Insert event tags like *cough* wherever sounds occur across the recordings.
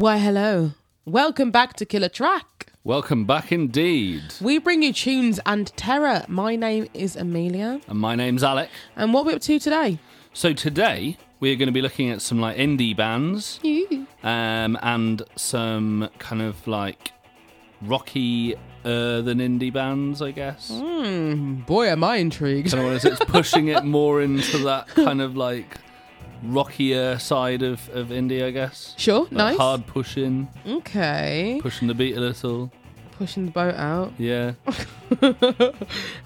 Why, hello. Welcome back to Killer Track. Welcome back indeed. We bring you tunes and terror. My name is Amelia. And my name's Alec. And what we're we up to today? So today we're going to be looking at some like indie bands um, and some kind of like rocky uh, than indie bands, I guess. Boy, am I intrigued. Kind of what is it? It's pushing it *laughs* more into that kind of like rockier side of, of indie, I guess. Sure, Like nice. Hard pushing, Okay. pushing the beat a little. Pushing the boat out. Yeah. *laughs*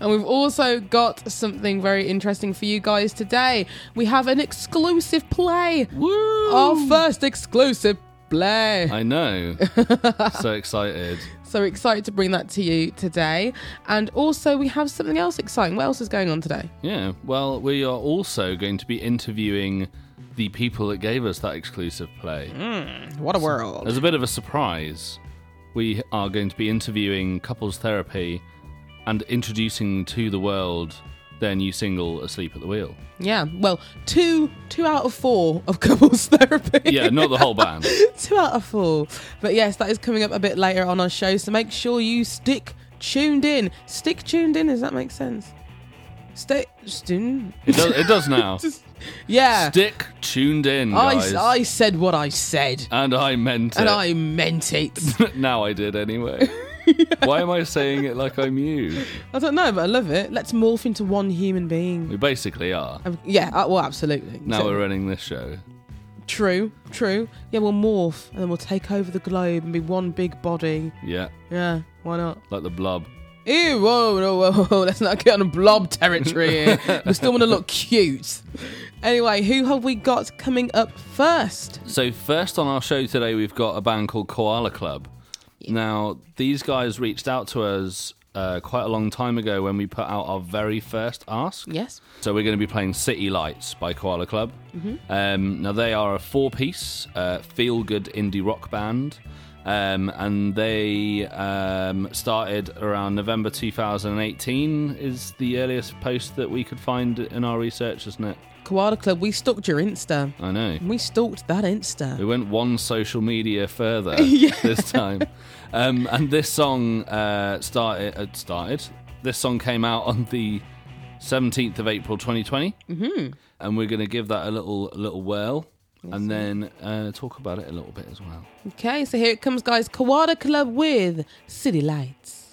And we've also got something very interesting for you guys today. We have an exclusive play. Woo! Our first exclusive play. I know. *laughs* so excited. So excited to bring that to you today. And also, we have something else exciting. What else is going on today? Yeah, well, we are also going to be interviewing the people that gave us that exclusive play. Hmm, what a world. As a bit of a surprise, we are going to be interviewing Couples Therapy and introducing to the world their new single, Asleep at the Wheel. Yeah, well, two two out of four of *laughs* couples therapy. Yeah, not the whole band. *laughs* two out of four. But yes, that is coming up a bit later on our show, so make sure you stick tuned in. Stick tuned in, does that make sense? Stay tuned. It does, it does now. *laughs* Yeah. Stick tuned in, I, guys. I said what I said. and I meant it. And I meant it. *laughs* now I did anyway. *laughs* Why am I saying it like I'm you? I don't know, but I love it. Let's morph into one human being. We basically are. Um, Yeah, uh, well, absolutely. Now So- we're running this show. True, true. Yeah, we'll morph and then we'll take over the globe and be one big body. Yeah, Yeah, why not? like the blob. Ew, whoa, whoa, whoa, whoa. Let's not get on blob territory here. *laughs* we still want to look cute. Anyway, who have we got coming up first? So first on our show today, we've got a band called Koala Club. Now these guys reached out to us uh, quite a long time ago when we put out our very first ask. Yes. So we're going to be playing City Lights by Koala Club. Um, now they are a four-piece uh, feel-good indie rock band. Um, and they um, started around November 2018 is the earliest post that we could find in our research, isn't it? Koala Club, we stalked your Insta. I know. We stalked that Insta. We went one social media further *laughs* this time, um, and this song uh, started. Uh, started. This song came out on the seventeenth of April, 2020. mm-hmm. and we're going to give that a little little whirl, and then uh, talk about it a little bit as well. Okay, so here it comes, guys. Koala Club with City Lights.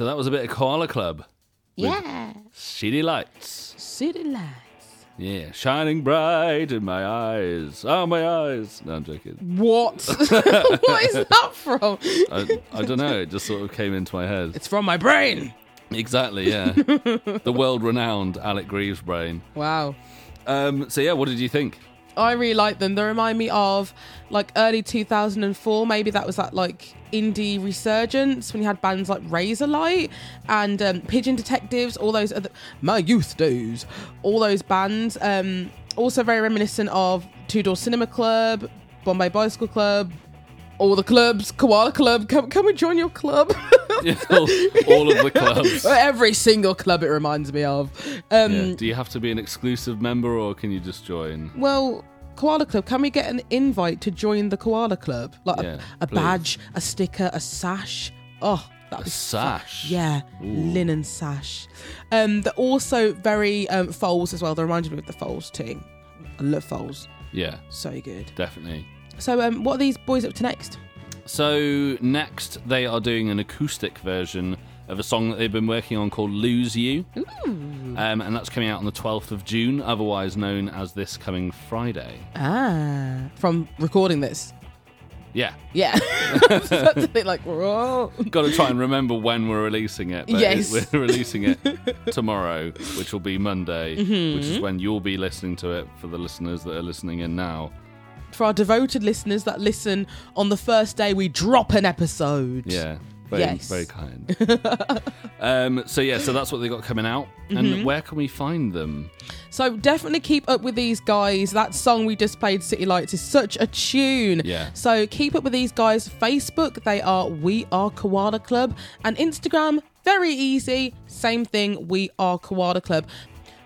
So that was a bit of Koala Club. Yeah. City lights. City lights. Yeah, shining bright in my eyes. Oh, my eyes. No, I'm joking. What? *laughs* *laughs* what is that from? I, I don't know. It just sort of came into my head. It's from my brain. Exactly, yeah. *laughs* the world renowned Alec Greaves brain. Wow. Um, so, yeah, what did you think? I really like them. They remind me of like early 2004. Maybe that was that like indie resurgence when you had bands like Razorlight and um, Pigeon Detectives, all those other my youth days, all those bands. Um, also very reminiscent of Two Door Cinema Club, Bombay Bicycle Club, all the clubs, Koala Club. Come, come and join your club. *laughs* all, all of the clubs. *laughs* Every single club it reminds me of. Um, Yeah. Do you have to be an exclusive member or can you just join? Well, Koala Club, can we get an invite to join the Koala Club? Like Yeah, a, a badge, a sticker, a sash. Oh, that'd A sash. yeah, linen sash. Um, they're also very um, foals as well. They reminded me of the foals too. I love foals. Yeah, So good. definitely. So, um, what are these boys up to next? So next, they are doing an acoustic version of a song that they've been working on called "Lose You," um, and that's coming out on the 12th of June, otherwise known as this coming Friday. Ah, from recording this. Yeah, Yeah, *laughs* That's a bit like whoa. got to try and remember when we're releasing it. But Yes. we're releasing it tomorrow, which will be Monday, Mm-hmm. which is when you'll be listening to it for the listeners that are listening in now. For our devoted listeners that listen on the first day we drop an episode. Yeah. Very, Yes. very kind. *laughs* um, so yeah, so that's what they got coming out. Mm-hmm. And where can we find them? So definitely keep up with these guys. That song we just played, City Lights, is such a tune. Yeah. So keep up with these guys. Facebook, they are We Are Koala Club. And Instagram, very easy. Same thing, We Are Koala Club.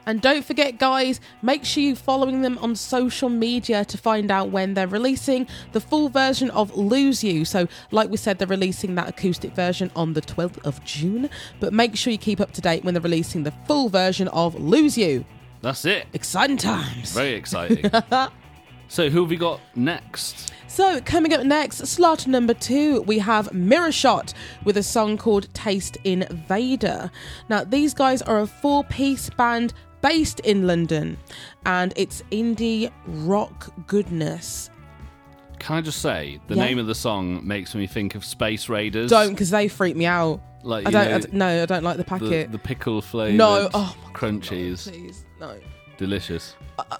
And don't forget, guys, make sure you're following them on social media to find out when they're releasing the full version of Lose You. So, like we said, they're releasing that acoustic version on the 12th of June. But make sure you keep up to date when they're releasing the full version of Lose You. That's it. Exciting times. Very exciting. *laughs* so who have we got next? So, coming up next, slot number two, we have Mirror Shot with a song called Taste Invader. Now, these guys are a four piece band based in London and it's indie rock goodness. Can I just say the Yeah. name of the song makes me think of Space Raiders? Don't, because they freak me out. like I don't, know, I don't, no, I don't like the the, packet. the pickle flavour. no, oh my crunchies, God, please, no. delicious.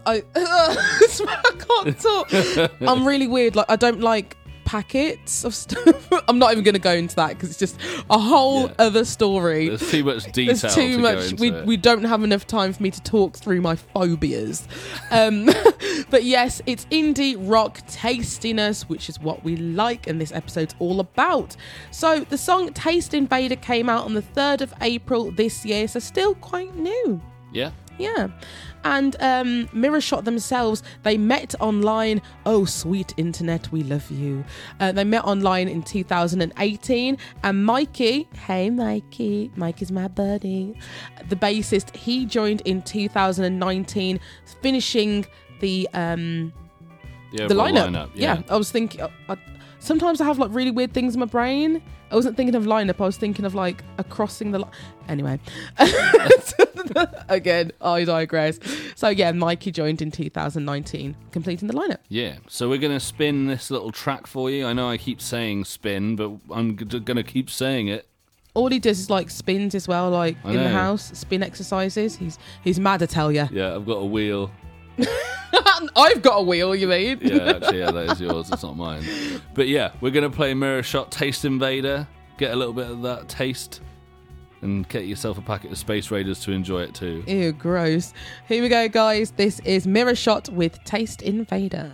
I, I *laughs* can't talk. *laughs* I'm really weird. Like I don't like packets of stuff. *laughs* I'm not even going to go into that because it's just a whole Yeah. other story. There's too much *laughs* detail. There's too to much. Go into We it. we don't have enough time for me to talk through my phobias. Um, *laughs* but yes, it's indie rock tastiness, which is what we like, and this episode's all about. So the song "Taste Invader" came out on the third of April this year, so still quite new. yeah. Yeah. And um, Mirror Shot themselves, they met online. Oh, sweet internet, we love you. Uh, they met online in 2018. And Mikey, hey, Mikey, Mikey's my buddy, the bassist, he joined in 2019, finishing the. Um, The, the overall lineup. Yeah. I was thinking. I, I, sometimes I have like really weird things in my brain. I wasn't thinking of lineup. I was thinking of like a crossing the line. Anyway, *laughs* again, I digress. So yeah, Mikey joined in 2019, completing the lineup. Yeah, so we're going to spin this little track for you. I know I keep saying spin, but I'm g- going to keep saying it. All he does is like spins as well, like I in the house, spin exercises. He's he's mad, I tell you. Yeah, I've got a wheel. *laughs* I've got a wheel. You mean? Yeah, actually, yeah, that is yours. It's not mine. But yeah, we're going to play Mirror Shot Taste Invader. Get a little bit of that taste. And get yourself a packet of Space Raiders to enjoy it too. Ew, gross. Here we go, guys. This is Mirror Shot with Taste Invader.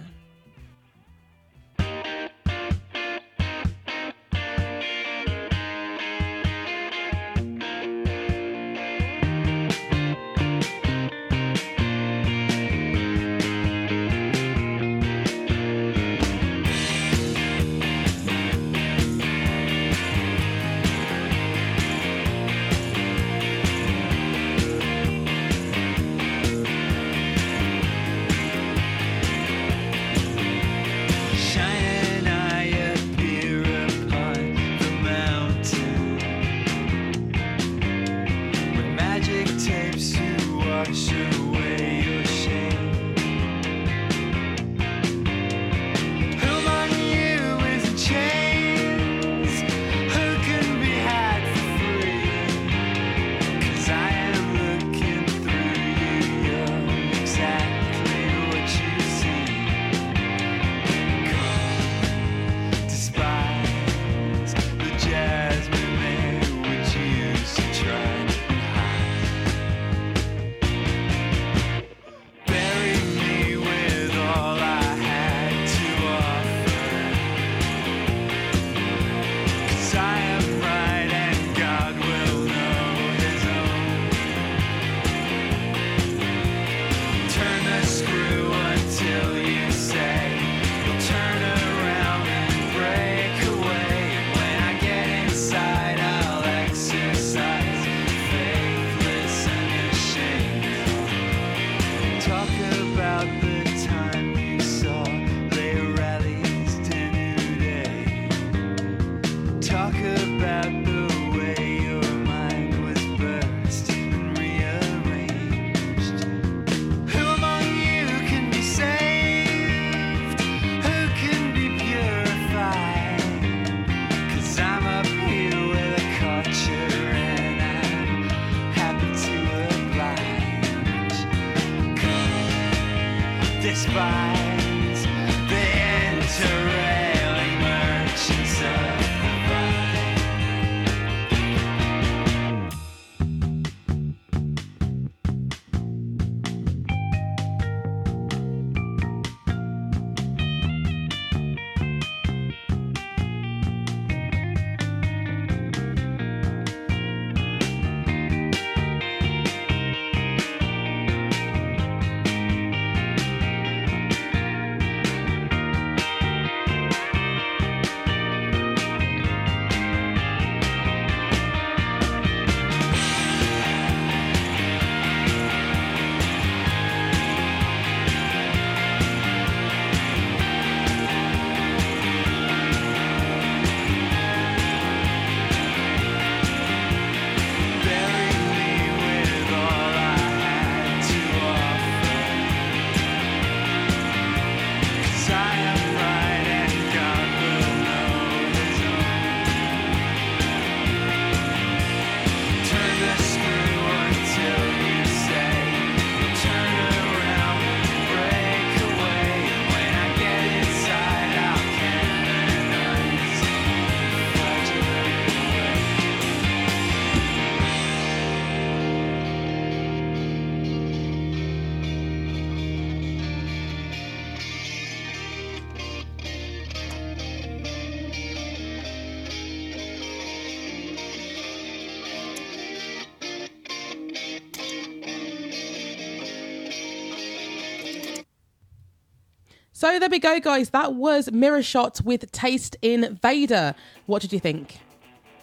So there we go, guys. That was Mirror Shot with Taste Invader. What did you think?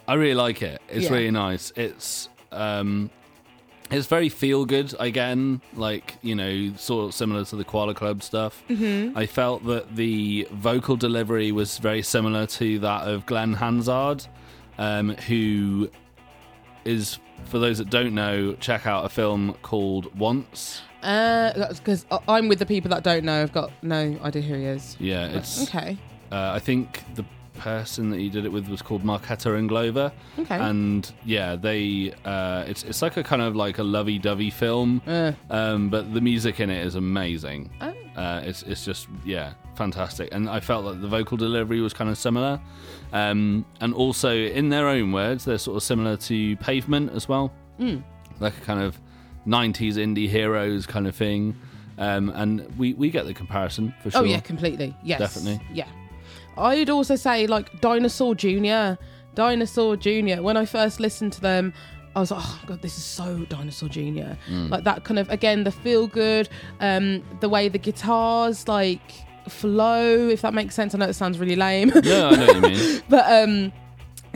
I really like it. It's Yeah. really nice. It's um it's very feel good again, like, you know, sort of similar to the Koala Club stuff. Mm-hmm. I felt that the vocal delivery was very similar to that of Glen Hansard, um, who is for those that don't know, check out a film called Once. Uh, because I'm with the people that don't know. I've got no idea who he is. Yeah, it's Okay. uh, I think the person that he did it with was called Markéta Irglová. Okay. And yeah, they uh, it's it's like a kind of like a lovey-dovey film, Uh, um, but the music in it is amazing. oh. Uh, it's it's just yeah, fantastic. And I felt that the vocal delivery was kind of similar, um, and also in their own words, they're sort of similar to Pavement as well, Mm. like a kind of '90s indie heroes kind of thing. Um, and we, we get the comparison for sure. Oh yeah, completely. Yes, Definitely. Yeah, I'd also say like Dinosaur Junior, Dinosaur Junior. When I first listened to them, I was like, oh god, this is so Dinosaur Junior. Mm. Like that kind of again the feel good, um, the way the guitars like flow, if that makes sense. I know it sounds really lame, Yeah, I know what you mean. *laughs* but um.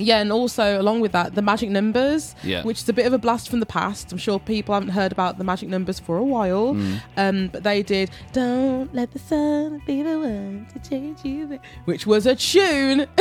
Yeah, and also along with that, the magic numbers, Yeah. which is a bit of a blast from the past. I'm sure people haven't heard about the magic numbers for a while, Mm. um, but they did "Don't Let the Sun Be the One to Change You," which was a tune. *laughs*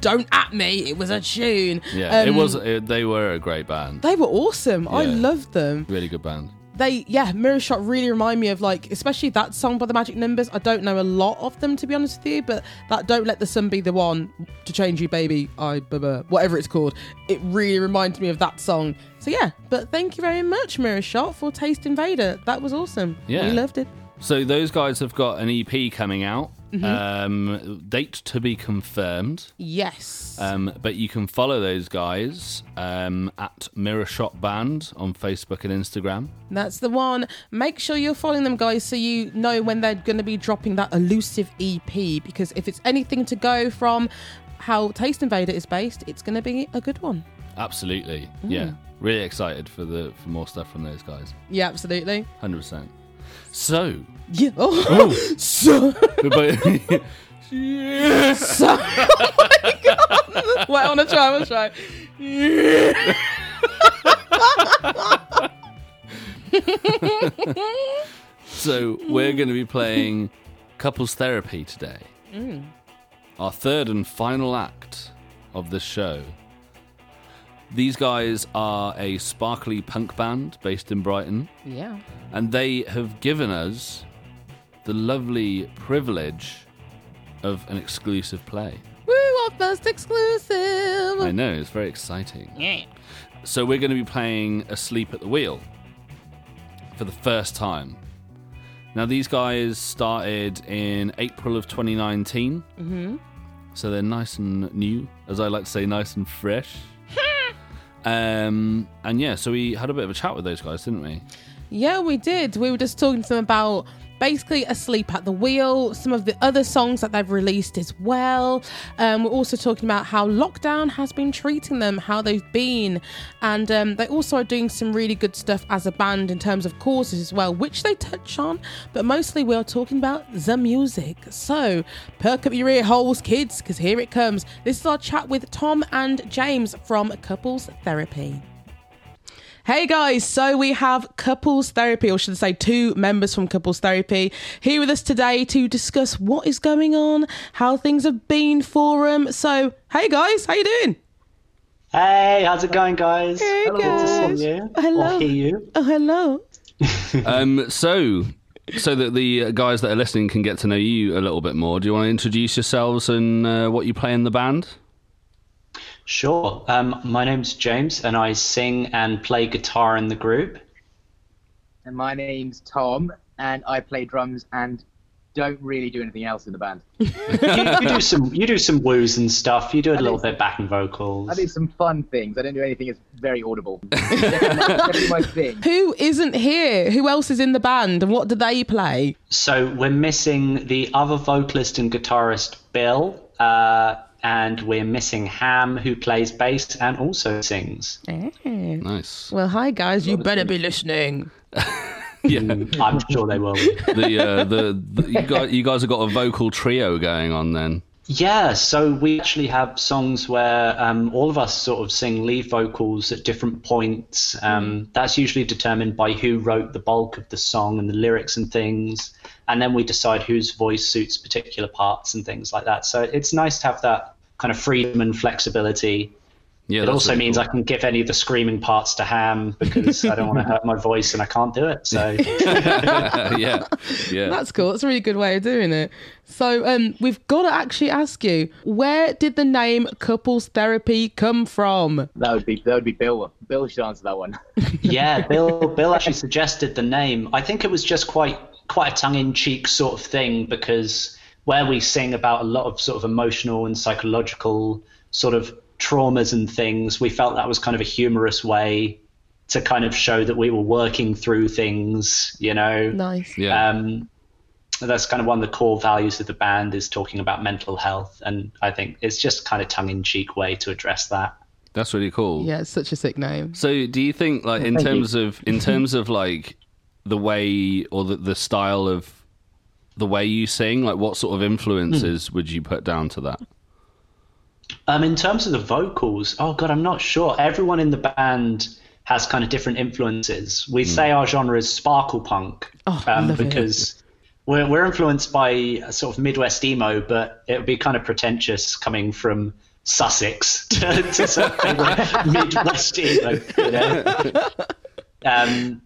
Don't at me, it was a tune. Yeah, it Um, was. It, they were a great band. They were awesome. I loved them. Really good band. They, yeah, Mirror Shot really remind me of like, especially that song by the Magic Numbers. I don't know a lot of them to be honest with you, but that "Don't Let the Sun Be the One to Change You, Baby," I, blah, blah, whatever it's called, it really reminds me of that song. So yeah, but thank you very much, Mirror Shot, for Taste Invader. That was awesome. Yeah. we loved it. So those guys have got an EP coming out. Mm-hmm. Um, date to be confirmed. Yes. Um, but you can follow those guys um, at Mirror Shot Band on Facebook and Instagram. That's the one. Make sure you're following them, guys, so you know when they're going to be dropping that elusive EP. Because if it's anything to go from how Taste Invader is based, it's going to be a good one. Absolutely, Mm. yeah. Really excited for the for more stuff from those guys. Yeah, absolutely. Hundred percent. So, Yeah. Oh, oh. *laughs* so, we're both- *laughs* so. *laughs* Oh my god. Wait, I want to try. I want to try. so we're going to be playing couples therapy today. Mm. Our third and final act of the show. These guys are a sparkly punk band based in Brighton. Yeah. and they have given us the lovely privilege of an exclusive play. Woo, our first exclusive. I know, it's very exciting. Yeah. So, we're going to be playing Asleep at the Wheel for the first time. Now, these guys started in April of 2019. Mm-hmm. So they're nice and new, as I like to say, nice and fresh. Um, and yeah, so we had a bit of a chat with those guys, didn't we? Yeah, we did. We were just talking to them about basically Asleep at the Wheel, some of the other songs that they've released as well. Um, we're also talking about how lockdown has been treating them, how they've been. And um, they also are doing some really good stuff as a band in terms of causes as well, which they touch on. But mostly we're talking about the music. So perk up your ear holes, kids, because here it comes. This is our chat with Tom and James from Couples Therapy. Hey guys, so we have couples therapy, or should I say, two members from couples therapy here with us today to discuss what is going on, how things have been for them. So, hey guys, how you doing? Hey, how's it going, guys? Hey, Good to guys. see you. Hello. Or hear you. Oh, hello. *laughs* Um, so, so that the guys that are listening can get to know you a little bit more, do you want to introduce yourselves and uh, what you play in the band? Sure. Um, my name's James, and I sing and play guitar in the group. And my name's Tom, and I play drums and don't really do anything else in the band. *laughs* You, you do some, you do some woos and stuff. You do a little do- bit backing vocals. I do some fun things. I don't do anything that's very audible. *laughs* definitely, definitely my thing. Who isn't here? Who else is in the band and what do they play? So we're missing the other vocalist and guitarist, Bill, uh, and we're missing Ham, who plays bass and also sings. Nice. Well, hi guys, you better be listening. *laughs* Yeah. I'm sure they will. the, uh, the, the you guys you guys have got a vocal trio going on then. Yeah, so we actually have songs where um, all of us sort of sing lead vocals at different points. Um, That's usually determined by who wrote the bulk of the song and the lyrics and things. And then we decide whose voice suits particular parts and things like that. So it's nice to have that kind of freedom and flexibility. Yeah, It also really means cool. I can give any of the screaming parts to Ham because I don't want to hurt my voice and I can't do it. So *laughs* yeah, yeah. *laughs* That's cool. That's a really good way of doing it. So, um, we've got to actually ask you, where did the name couples therapy come from? That would be that would be Bill. Bill should answer that one. *laughs* yeah, Bill Bill actually suggested the name. I think it was just quite quite a tongue-in-cheek sort of thing because where we sing about a lot of sort of emotional and psychological sort of traumas and things, we felt that was kind of a humorous way to kind of show that we were working through things, you know. Nice. yeah. Um, that's kind of one of the core values of the band is talking about mental health, and I think it's just kind of tongue-in-cheek way to address that. that's really cool. Yeah, it's such a sick name. So, do you think, like, in Thank you. terms of in terms of like the way or the, the style of the way you sing, like, what sort of influences would you put down to that? Um, in terms of the vocals, oh god, I'm not sure. Everyone in the band has kind of different influences. We say our genre is sparkle punk Oh, um, love it. because we're we're influenced by a sort of Midwest emo, but it would be kind of pretentious coming from Sussex *laughs* to, to something like *laughs* Midwest emo. You know? *laughs* um,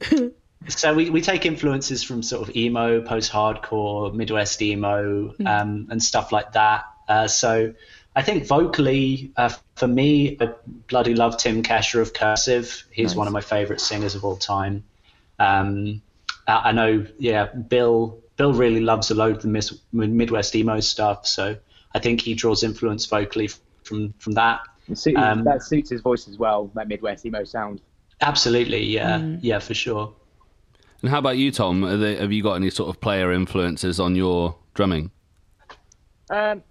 so we, we take influences from sort of emo, post-hardcore, Midwest emo, Hmm. um, and stuff like that. Uh, so I think vocally, uh, for me, I bloody love Tim Kasher of Cursive. He's Nice. one of my favorite singers of all time. Um, I I know, yeah, Bill. Bill really loves a load of the mis- Midwest emo stuff, so I think he draws influence vocally from from that. Suits- Um, that suits his voice as well. That Midwest emo sound. Absolutely, yeah, yeah, for sure. And how about you, Tom? Are they, have you got any sort of player influences on your drumming? Um,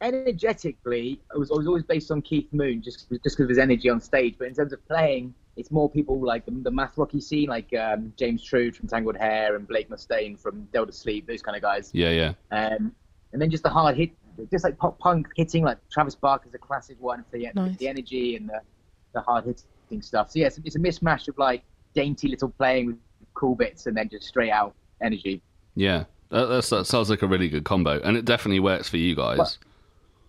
energetically, I was, I was always based on Keith Moon just just because of his energy on stage. But in terms of playing, it's more people like the, the math rocky scene, like um, James Trude from Tangled Hair and Blake Mustaine from Delta Sleep, those kind of guys. Yeah, yeah. Um, and then just the hard hit, just like pop punk hitting, like Travis Barker's a classic one for the, Nice. the energy and the, the hard hitting stuff. So yeah, it's, it's a mismatch of like dainty little playing with cool bits and then just straight out energy. Yeah, that, that's, that sounds like a really good combo, and it definitely works for you guys. What?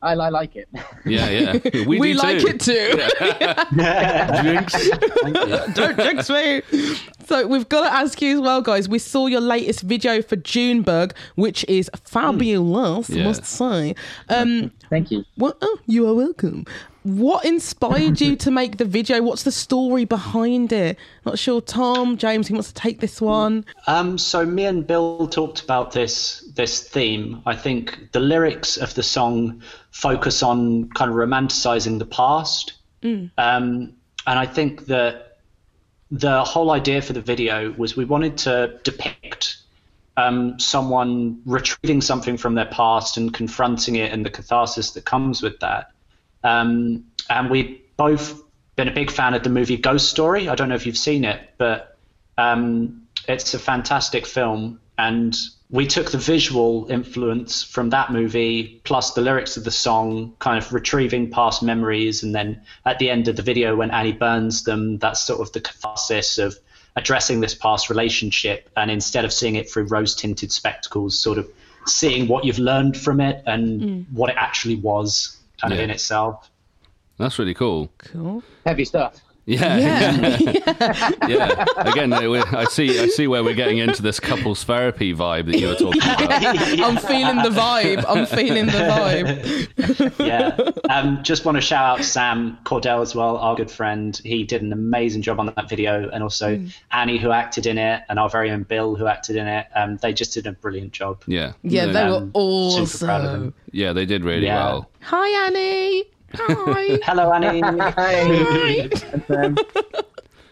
I, I like it. Yeah, yeah, *laughs* we, We, do like too. it too. Jinx. *laughs* Don't jinx me. So we've got to ask you as well, guys. We saw your latest video for Junebug, which is fabulous, I Yeah. must say. Um, Thank you. well, oh, you are welcome. What inspired you *laughs* to make the video? What's the story behind it? Not sure, Tom, James, who wants to take this one? Um, so me and Bill talked about this this theme. I think the lyrics of the song focus on kind of romanticizing the past, um, and I think that the whole idea for the video was we wanted to depict um, someone retrieving something from their past and confronting it and the catharsis that comes with that. Um, and we've both been a big fan of the movie Ghost Story. I don't know if you've seen it, but um, it's a fantastic film. And we took the visual influence from that movie, plus the lyrics of the song, kind of retrieving past memories. And then at the end of the video, when Annie burns them, that's sort of the catharsis of addressing this past relationship. And instead of seeing it through rose tinted spectacles, sort of seeing what you've learned from it and what it actually was kind of in itself. That's really cool. Cool. Heavy stuff. Yeah, *laughs* *laughs* Yeah. yeah. Again, I see. I see where we're getting into this couples therapy vibe that you were talking about. *laughs* I'm feeling the vibe. I'm feeling the vibe. yeah. Um, just want to shout out Sam Cordell as well, our good friend. He did an amazing job on that video, and also Annie, who acted in it, and our very own Bill, who acted in it. Um, they just did a brilliant job. Yeah, Yeah, No, they were Um, super proud of awesome. them. yeah, they did really Yeah. well. Hi, Annie. Hi. *laughs* Hello, Annie. Hey, um, *laughs*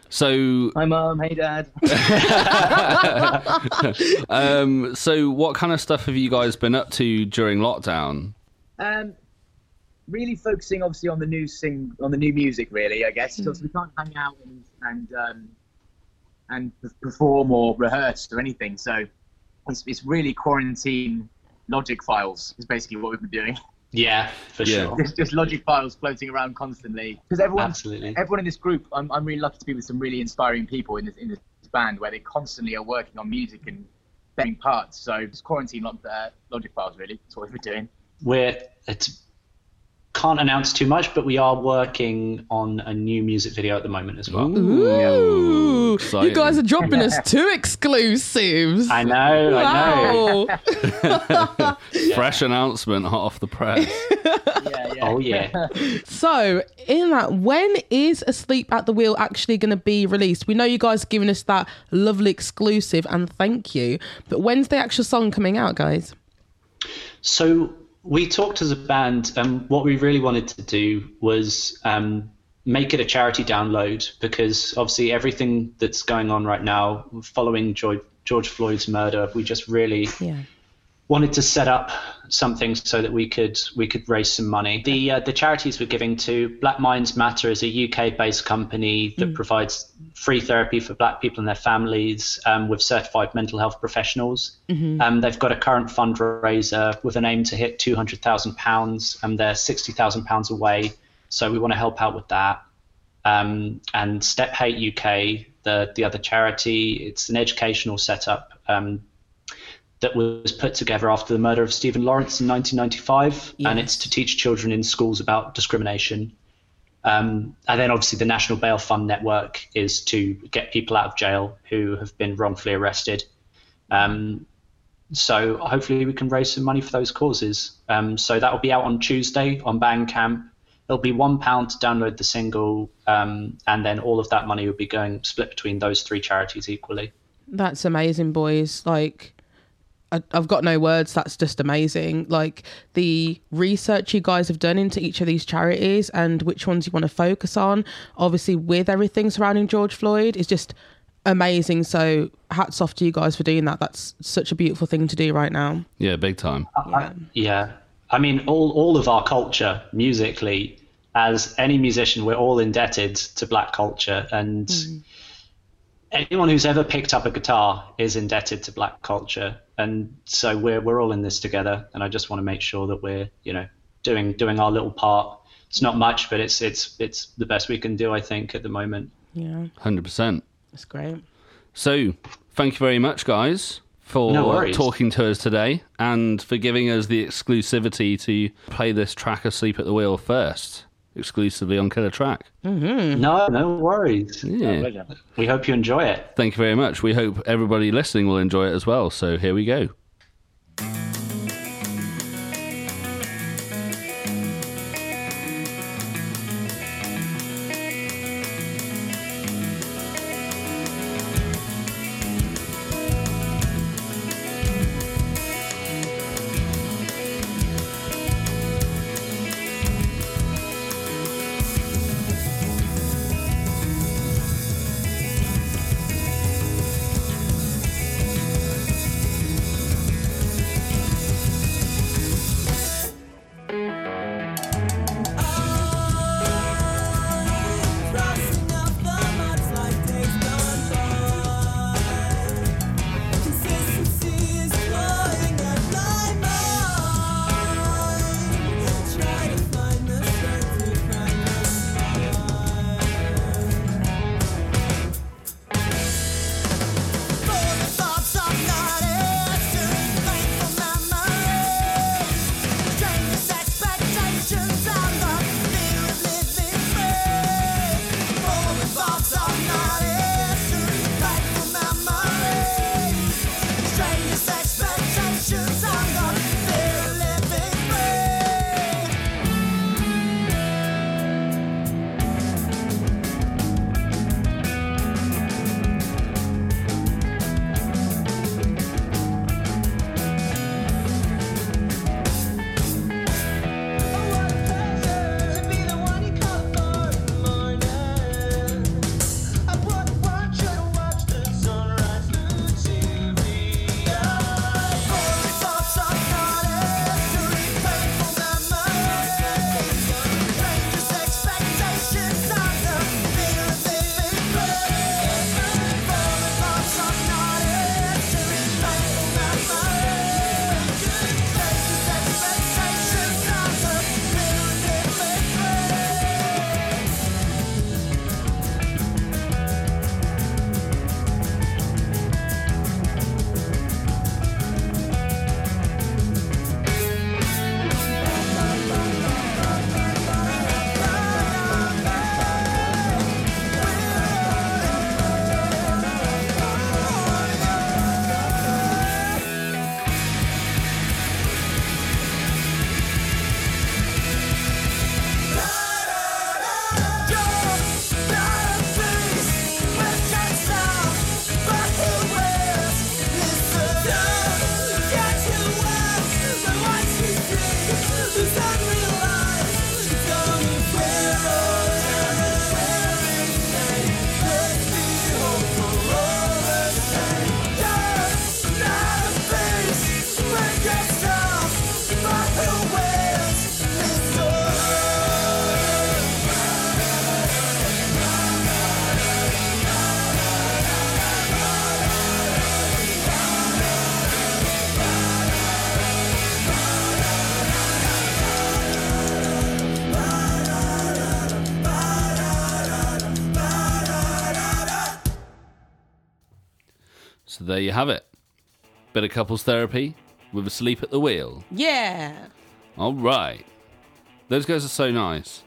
So, hi mum, hey dad. *laughs* um, so what kind of stuff have you guys been up to during lockdown? Um, really focusing obviously on the new sing on the new music really I guess because we can't hang out and and um, and perform or rehearse or anything so it's, it's really quarantine logic files is basically what we've been doing yeah, for Yeah. sure. just, just logic files floating around constantly because everyone Absolutely. everyone in this group I'm, I'm really lucky to be with some really inspiring people in this in this band where they constantly are working on music and playing parts so it's quarantine log, uh, logic files really that's what we've been doing We're it's can't announce too much, but we are working on a new music video at the moment as well. Ooh, you guys are dropping us *laughs* two exclusives. I know, I know. Wow. *laughs* Fresh announcement, hot off the press. yeah, *laughs* yeah. Oh yeah. So, in that, when is Asleep at the Wheel actually going to be released? We know you guys are giving us that lovely exclusive, and thank you. But when's the actual song coming out, guys? So we talked as a band, and what we really wanted to do was um, make it a charity download because obviously everything that's going on right now, following George, George Floyd's murder, we just really Yeah. Wanted to set up something so that we could we could raise some money. The uh, the charities we're giving to Black Minds Matter is a UK based company that provides free therapy for Black people and their families um, with certified mental health professionals. Um, they've got a current fundraiser with an aim to hit two hundred thousand pounds, and they're sixty thousand pounds away. So we want to help out with that. Um, and Stop Hate UK, the the other charity, it's an educational setup. That was put together after the murder of Stephen Lawrence in 1995, and it's to teach children in schools about discrimination. Um, and then obviously the National Bail Fund Network is to get people out of jail who have been wrongfully arrested. Um, so hopefully we can raise some money for those causes. Um, so that will be out on Tuesday on Bandcamp. It'll be one pound to download the single, um, and then all of that money will be going split between those three charities equally. That's amazing, boys. Like, I, I've got no words. That's just amazing. Like, the research you guys have done into each of these charities and which ones you want to focus on, obviously, with everything surrounding George Floyd, is just amazing. So, hats off to you guys for doing that. That's such a beautiful thing to do right now. Yeah, big time. Uh, yeah. Yeah, I mean, all all of our culture musically, as any musician, we're all indebted to black culture, and mm. anyone who's ever picked up a guitar is indebted to black culture, and so we're we're all in this together. And I just want to make sure that we're you know doing doing our little part. It's not much, but it's it's it's the best we can do, I think, at the moment. Yeah, Hundred percent. that's great. So, thank you very much, guys, for No talking to us today and for giving us the exclusivity to play this track "Asleep at the Wheel" first, exclusively on Killer Track. Mm-hmm. No, no worries. Yeah. Oh, Pleasure. We hope you enjoy it. Thank you very much. We hope everybody listening will enjoy it as well. So here we go. So there you have it. Bit of couples therapy with Asleep at the Wheel. Yeah. All right. Those guys are so nice.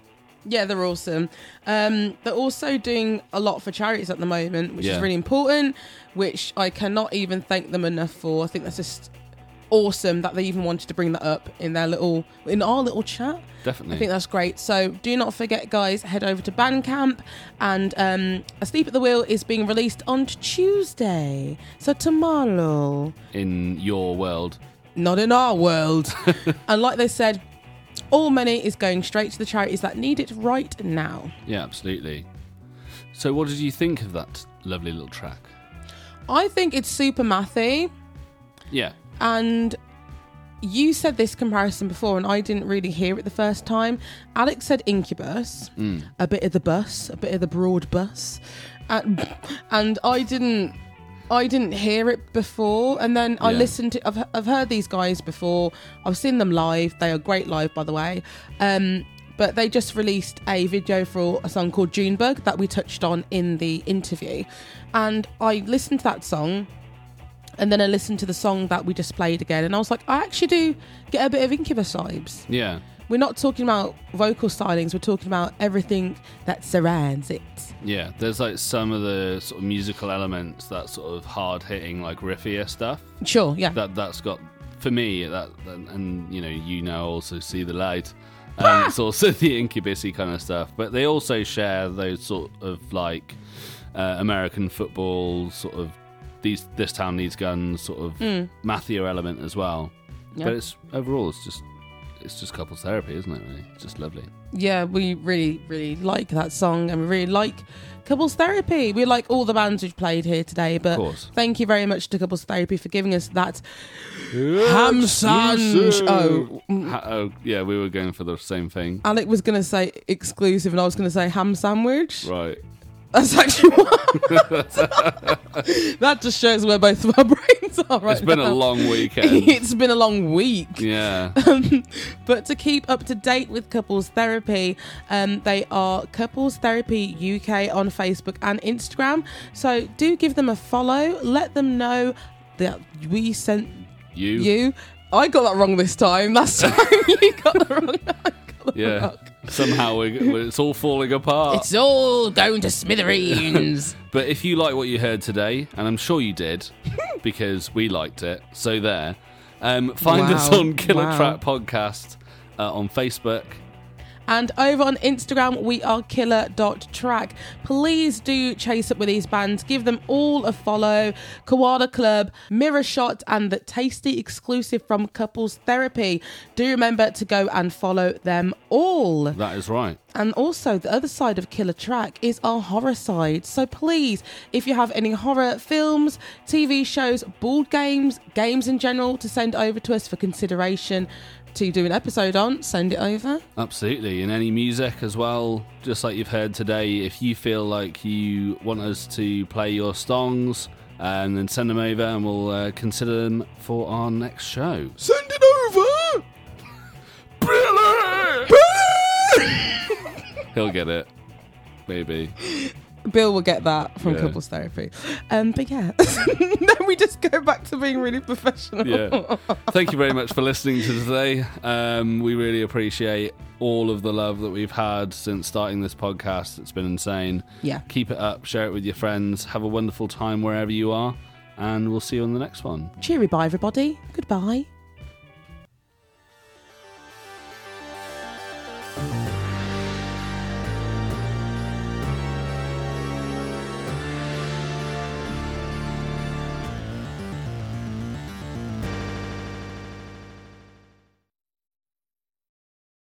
Yeah, they're awesome. Um, they're also doing a lot for charities at the moment, which Yeah. is really important, which I cannot even thank them enough for. I think that's just awesome that they even wanted to bring that up in their little in our little chat. Definitely. I think that's great. So do not forget, guys, head over to Bandcamp and um, Asleep at the Wheel is being released on Tuesday. So tomorrow. in your world. Not in our world. *laughs* and like they said, all money is going straight to the charities that need it right now. Yeah, absolutely. So, what did you think of that lovely little track? I think it's super mathy, Yeah, and you said this comparison before, and I didn't really hear it the first time. Alex said Incubus, a bit of the bus, a bit of the broad bus, and, and I didn't. I didn't hear it before, and then I Yeah. listened to. I've, I've heard these guys before. I've seen them live. They are great live, by the way. Um, but they just released a video for a song called Junebug that we touched on in the interview, and I listened to that song, and then I listened to the song that we just played again, and I was like, I actually do get a bit of Incubus vibes. yeah, We're not talking about vocal stylings; we're talking about everything that surrounds it. yeah. There's like some of the sort of musical elements, that sort of hard hitting, like riffier stuff. Sure, yeah. That that's got for me that, and, and you know you now also see the light. *laughs* Um, it's also the incubusy kind of stuff, but they also share those sort of like uh, American football sort of these this town needs guns sort of mathy element as well. Yeah. But it's overall it's just it's just couples therapy, isn't it? Really, it's just lovely. yeah, we really, really like that song, and we really like Couples Therapy. We like all the bands we've played here today, but thank you very much to Couples Therapy for giving us that ham sandwich. Oh, mm, Ha- oh, yeah, we were going for the same thing. Alec was going to say exclusive, and I was going to say ham sandwich. Right. That's actually what. that just shows where both of our *laughs* brains are right It's been a long weekend. *laughs* it's been a long week. yeah. *laughs* but to keep up to date with couples therapy um, they are couples therapy uk on facebook and instagram so do give them a follow let them know that we sent You. you i got that wrong this time last time you got the wrong I got the Yeah. wrong. Somehow we it's all falling apart. it's all going to smithereens *laughs* But if you like what you heard today, and I'm sure you did, *laughs* because we liked it, so there. Um, find us on Killer Wow. Track Podcast uh, on Facebook. And over on Instagram, we are killer.track. Please do chase up with these bands. Give them all a follow. Koala Club, Mirror Shot, and the tasty exclusive from Couples Therapy. Do remember to go and follow them all. That is right. And also, the other side of Killer Track is our horror side. So please, if you have any horror films, TV shows, board games, games in general to send over to us for consideration to do an episode on, send it over. Absolutely. And any music as well, just like you've heard today. If you feel like you want us to play your songs, um, then send them over and we'll uh, consider them for our next show. Send it over! *laughs* He'll get it. Maybe. *laughs* Bill will get that from yeah. couples therapy. Um, but yeah, *laughs* then we just go back to being really professional. Yeah. Thank you very much for listening to today. Um, we really appreciate all of the love that we've had since starting this podcast. It's been insane. Yeah. Keep it up. Share it with your friends. Have a wonderful time wherever you are. And we'll see you on the next one. Cheery bye, everybody. Goodbye.